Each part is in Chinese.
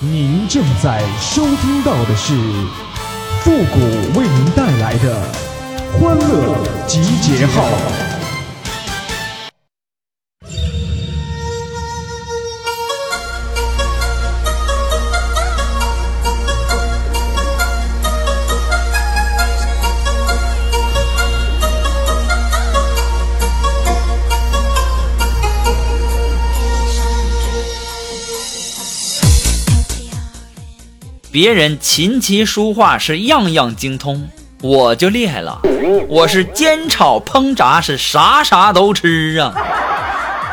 您正在收听到的是复古为您带来的欢乐集结号。别人琴棋书画是样样精通，我就厉害了，我是煎炒烹炸是啥啥都吃啊！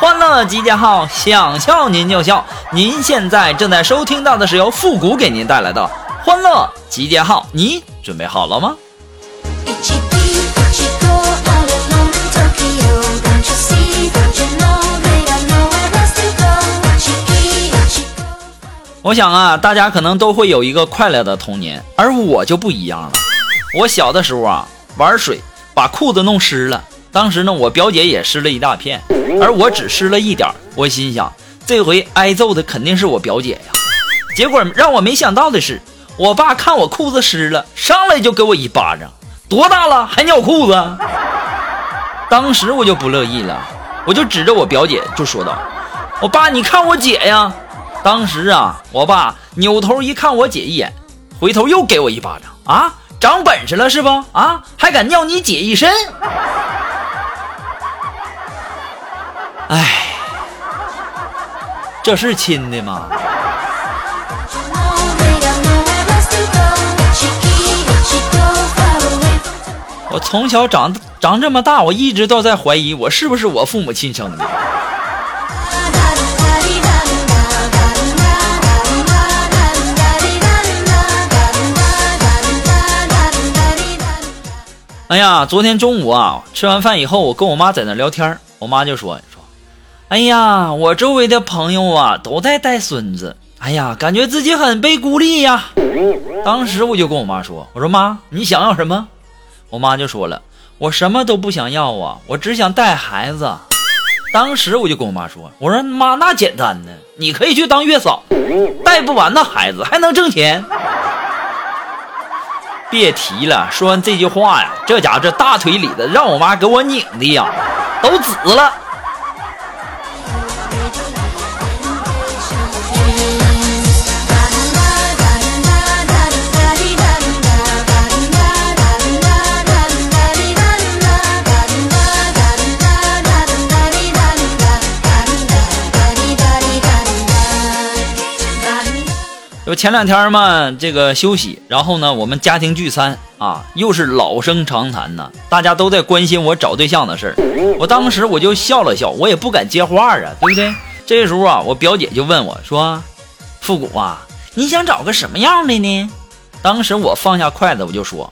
欢乐集结号，想笑您就笑。您现在正在收听到的是由复古给您带来的欢乐集结号，你准备好了吗？我想啊，大家可能都会有一个快乐的童年，而我就不一样了。我小的时候啊，玩水把裤子弄湿了，当时呢，我表姐也湿了一大片，而我只湿了一点。我心想，这回挨揍的肯定是我表姐呀。结果让我没想到的是，我爸看我裤子湿了，上来就给我一巴掌。多大了还尿裤子？当时我就不乐意了，我就指着我表姐就说道：“我爸，你看我姐呀。”当时啊，我爸扭头一看我姐一眼，回头又给我一巴掌啊！长本事了是不？啊，还敢尿你姐一身？哎，这是亲的吗？我从小长长这么大，我一直都在怀疑我是不是我父母亲生的。哎呀，昨天中午啊，吃完饭以后，我跟我妈在那聊天我妈就说说，哎呀，我周围的朋友啊都在带孙子，哎呀，感觉自己很被孤立呀。当时我就跟我妈说，我说妈，你想要什么？我妈就说了，我什么都不想要啊，我只想带孩子。当时我就跟我妈说，我说妈，那简单呢，你可以去当月嫂，带不完的孩子还能挣钱。别提了，说完这句话呀，这家伙这大腿里的让我妈给我拧的呀，都紫了。前两天嘛，这个休息，然后呢，我们家庭聚餐啊，又是老生常谈呢，大家都在关心我找对象的事儿。我当时我就笑了笑，我也不敢接话啊，对不对？这时候啊，我表姐就问我说：“复古啊，你想找个什么样的呢？”当时我放下筷子，我就说：“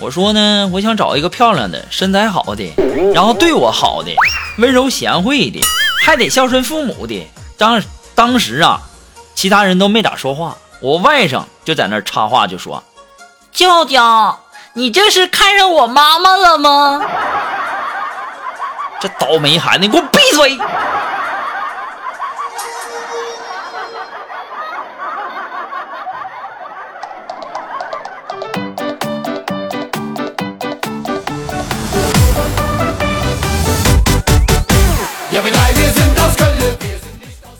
我说呢，我想找一个漂亮的，身材好的，然后对我好的，温柔贤惠的，还得孝顺父母的。”当当时啊。其他人都没咋说话，我外甥就在那插话，就说：“舅舅，你这是看上我妈妈了吗？”这倒霉孩子，你给我闭嘴！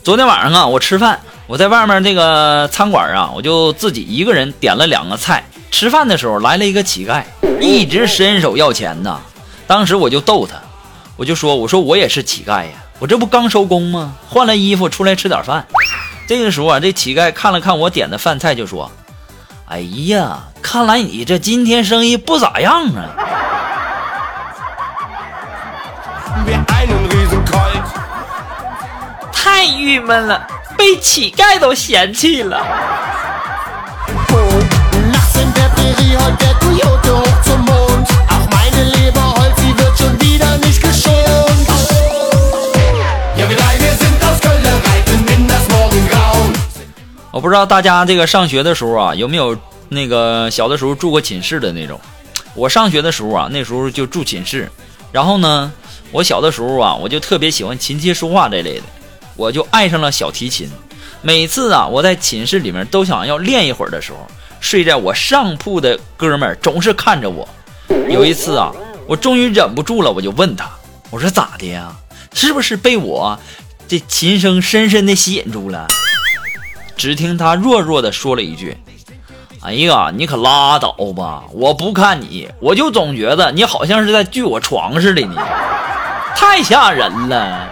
昨天晚上啊，我吃饭。我在外面那个餐馆啊，我就自己一个人点了两个菜。吃饭的时候来了一个乞丐，一直伸手要钱呢。当时我就逗他，我就说：“我说我也是乞丐呀，我这不刚收工吗？换了衣服出来吃点饭。”这个时候啊，这乞丐看了看我点的饭菜，就说：“哎呀，看来你这今天生意不咋样啊。”太郁闷了。被乞丐都嫌弃了。我不知道大家这个上学的时候啊，有没有那个小的时候住过寝室的那种？我上学的时候啊，那时候就住寝室。然后呢，我小的时候啊，我就特别喜欢琴棋书画这类的。我就爱上了小提琴，每次啊，我在寝室里面都想要练一会儿的时候，睡在我上铺的哥们儿总是看着我。有一次啊，我终于忍不住了，我就问他，我说咋的呀？是不是被我这琴声深深的吸引住了？只听他弱弱的说了一句：“哎呀，你可拉倒吧！我不看你，我就总觉得你好像是在锯我床似的你，太吓人了。”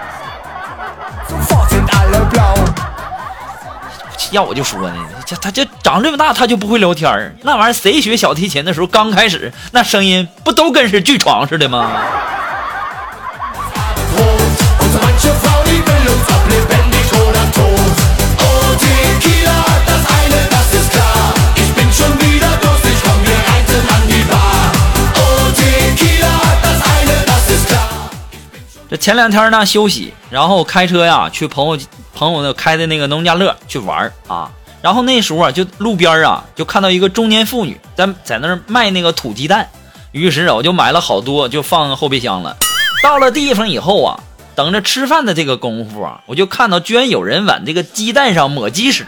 要我就说呢，这他这长这么大，他就不会聊天儿。那玩意儿谁学小提琴的时候，刚开始那声音不都跟是巨床似的吗？这前两天呢休息，然后开车呀去朋友朋友的开的那个农家乐去玩啊，然后那时候啊就路边啊就看到一个中年妇女在在那儿卖那个土鸡蛋，于是啊我就买了好多就放后备箱了。到了地方以后啊，等着吃饭的这个功夫啊，我就看到居然有人往这个鸡蛋上抹鸡屎，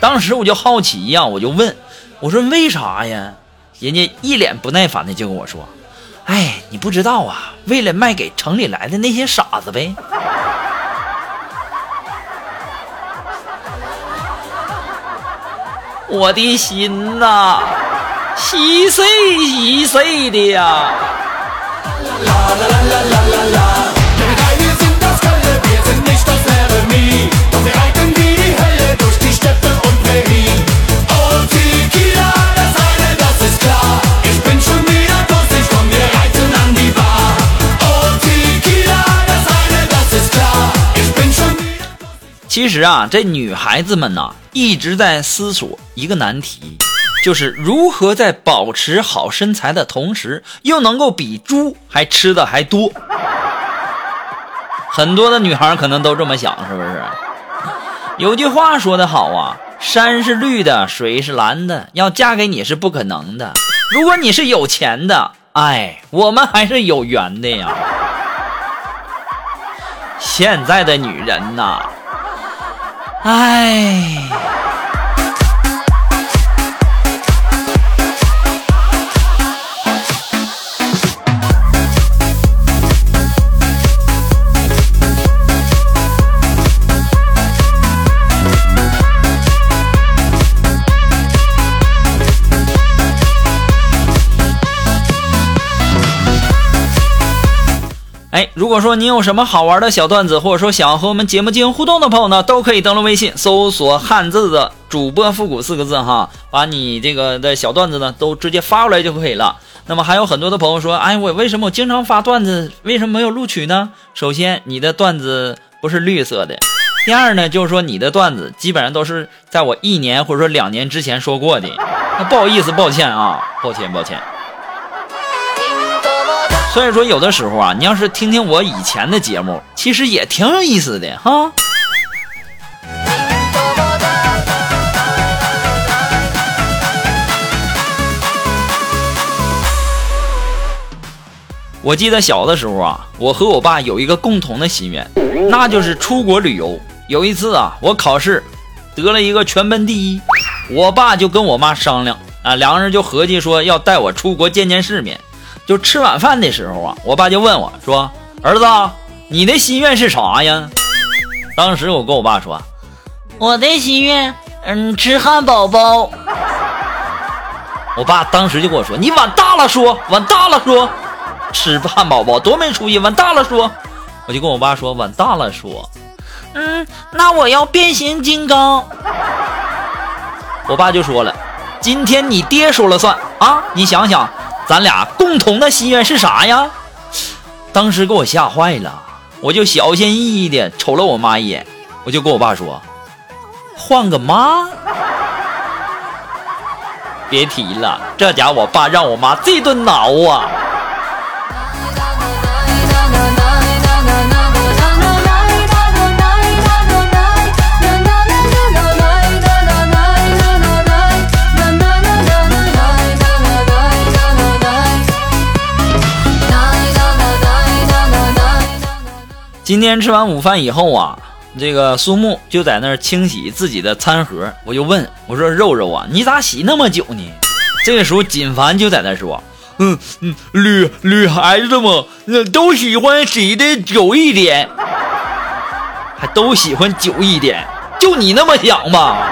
当时我就好奇呀，我就问我说为啥呀？人家一脸不耐烦的就跟我说。哎，你不知道啊，为了卖给城里来的那些傻子呗。我的心呐，稀碎稀碎的呀。其实啊，这女孩子们呢一直在思索一个难题，就是如何在保持好身材的同时，又能够比猪还吃的还多。很多的女孩可能都这么想，是不是？有句话说得好啊，山是绿的，水是蓝的，要嫁给你是不可能的。如果你是有钱的，哎，我们还是有缘的呀。现在的女人呐。唉。如果说你有什么好玩的小段子，或者说想要和我们节目进行互动的朋友呢，都可以登录微信搜索汉字的主播复古四个字哈，把你这个的小段子呢都直接发过来就可以了。那么还有很多的朋友说，哎，我为什么我经常发段子，为什么没有录取呢？首先，你的段子不是绿色的；第二呢，就是说你的段子基本上都是在我一年或者说两年之前说过的，那不好意思，抱歉啊，抱歉，抱歉。所以说，有的时候啊，你要是听听我以前的节目，其实也挺有意思的哈。我记得小的时候啊，我和我爸有一个共同的心愿，那就是出国旅游。有一次啊，我考试得了一个全班第一，我爸就跟我妈商量啊，两个人就合计说要带我出国见见世面。就吃晚饭的时候啊，我爸就问我说：“儿子，你的心愿是啥呀？”当时我跟我爸说：“我的心愿，嗯，吃汉堡包。”我爸当时就跟我说：“你往大了说，往大了说，吃汉堡包多没出息，往大了说。”我就跟我爸说：“往大了说。”嗯，那我要变形金刚。我爸就说了：“今天你爹说了算啊，你想想。”咱俩共同的心愿是啥呀？当时给我吓坏了，我就小心翼翼的瞅了我妈一眼，我就跟我爸说：“换个妈。”别提了，这家我爸让我妈这顿挠啊！今天吃完午饭以后啊，这个苏木就在那儿清洗自己的餐盒，我就问我说：“肉肉啊，你咋洗那么久呢？”这个时候，锦凡就在那说：“嗯嗯，女女孩子嘛，那都喜欢洗的久一点，还都喜欢久一点，就你那么想吧。”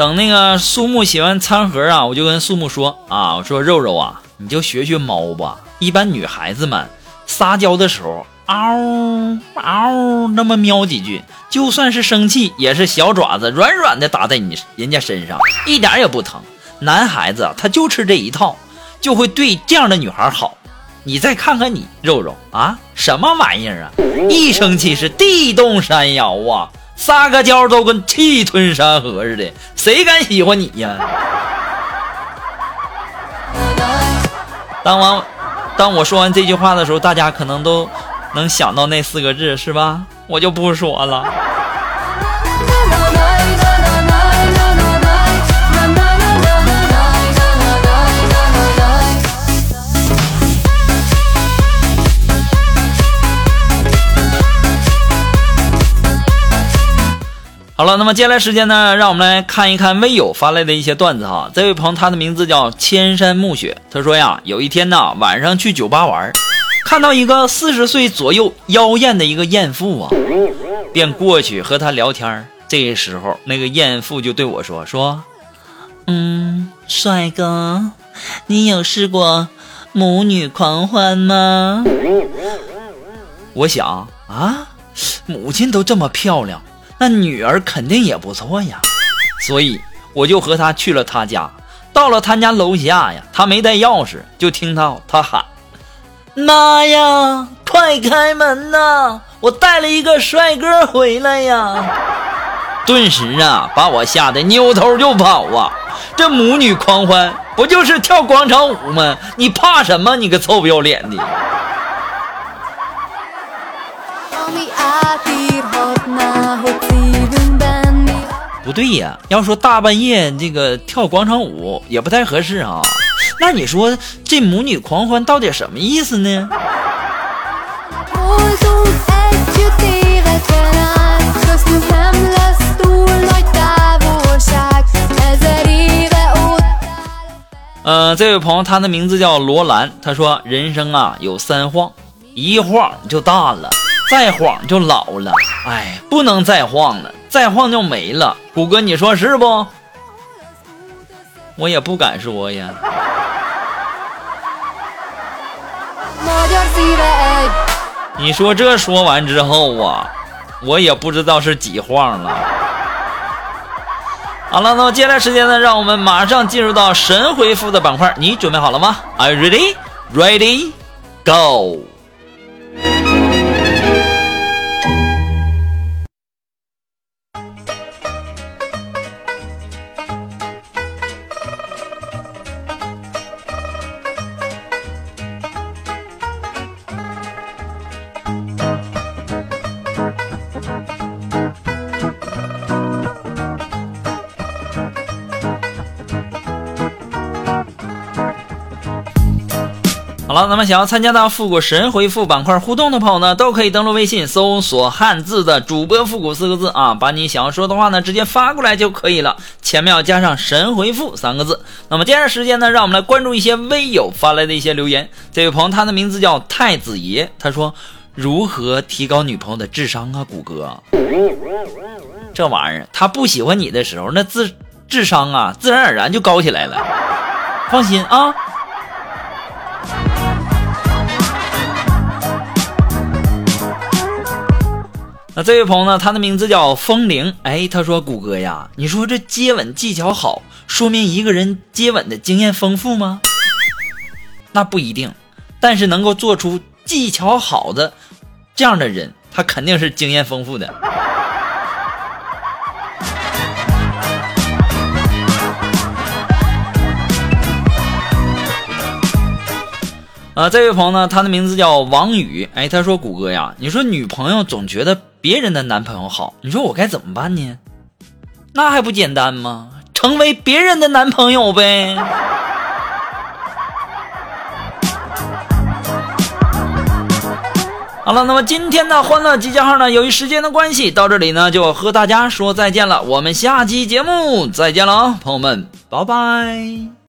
等那个苏木洗完餐盒啊，我就跟苏木说啊，我说肉肉啊，你就学学猫吧。一般女孩子们撒娇的时候，嗷嗷那么喵几句，就算是生气，也是小爪子软软的打在你人家身上，一点也不疼。男孩子他就吃这一套，就会对这样的女孩好。你再看看你肉肉啊，什么玩意儿啊？一生气是地动山摇啊！撒个娇都跟气吞山河似的，谁敢喜欢你呀？当完，当我说完这句话的时候，大家可能都能想到那四个字，是吧？我就不说了。好了，那么接下来时间呢，让我们来看一看微友发来的一些段子哈。这位朋友他的名字叫千山暮雪，他说呀，有一天呢晚上去酒吧玩，看到一个四十岁左右妖艳的一个艳妇啊，便过去和她聊天。这时候那个艳妇就对我说说，嗯，帅哥，你有试过母女狂欢吗？我想啊，母亲都这么漂亮。那女儿肯定也不错呀，所以我就和他去了他家。到了他家楼下呀，他没带钥匙，就听到他喊：“妈呀，快开门呐！我带了一个帅哥回来呀！”顿时啊，把我吓得扭头就跑啊！这母女狂欢不就是跳广场舞吗？你怕什么？你个臭不要脸的！不对呀，要说大半夜这个跳广场舞也不太合适啊。那你说这母女狂欢到底什么意思呢？Voltunk együtt éveken át Köztünk nem lesz túl nagy távolság Ezer éve ott 呃，这位朋友他的名字叫罗兰，他说人生啊有三晃，一晃就大了，再晃就老了，哎，不能再晃了，再晃就没了。谷哥，你说是不？我也不敢说呀。你说这说完之后啊，我也不知道是几晃了。好了，那么接下来时间呢，让我们马上进入到神回复的板块，你准备好了吗？Are you ready? Ready? Go! 好，那么想要参加到复古神回复板块互动的朋友呢，都可以登录微信搜索汉字的主播复古四个字啊，把你想要说的话呢直接发过来就可以了，前面要加上神回复三个字。那么接下来时间呢，让我们来关注一些微友发来的一些留言。这位朋友他的名字叫太子爷，他说如何提高女朋友的智商啊？谷歌，这玩意儿他不喜欢你的时候，那智智商啊自然而然就高起来了。放心啊。这位朋友呢？他的名字叫风铃。哎，他说：“谷歌呀，你说这接吻技巧好，说明一个人接吻的经验丰富吗？那不一定，但是能够做出技巧好的这样的人，他肯定是经验丰富的。”啊，这位朋友呢，他的名字叫王宇。哎，他说：“谷歌呀，你说女朋友总觉得别人的男朋友好，你说我该怎么办呢？那还不简单吗？成为别人的男朋友呗。”好了，那么今天的欢乐集结号呢，由于时间的关系，到这里呢就和大家说再见了。我们下期节目再见了啊，朋友们，拜拜。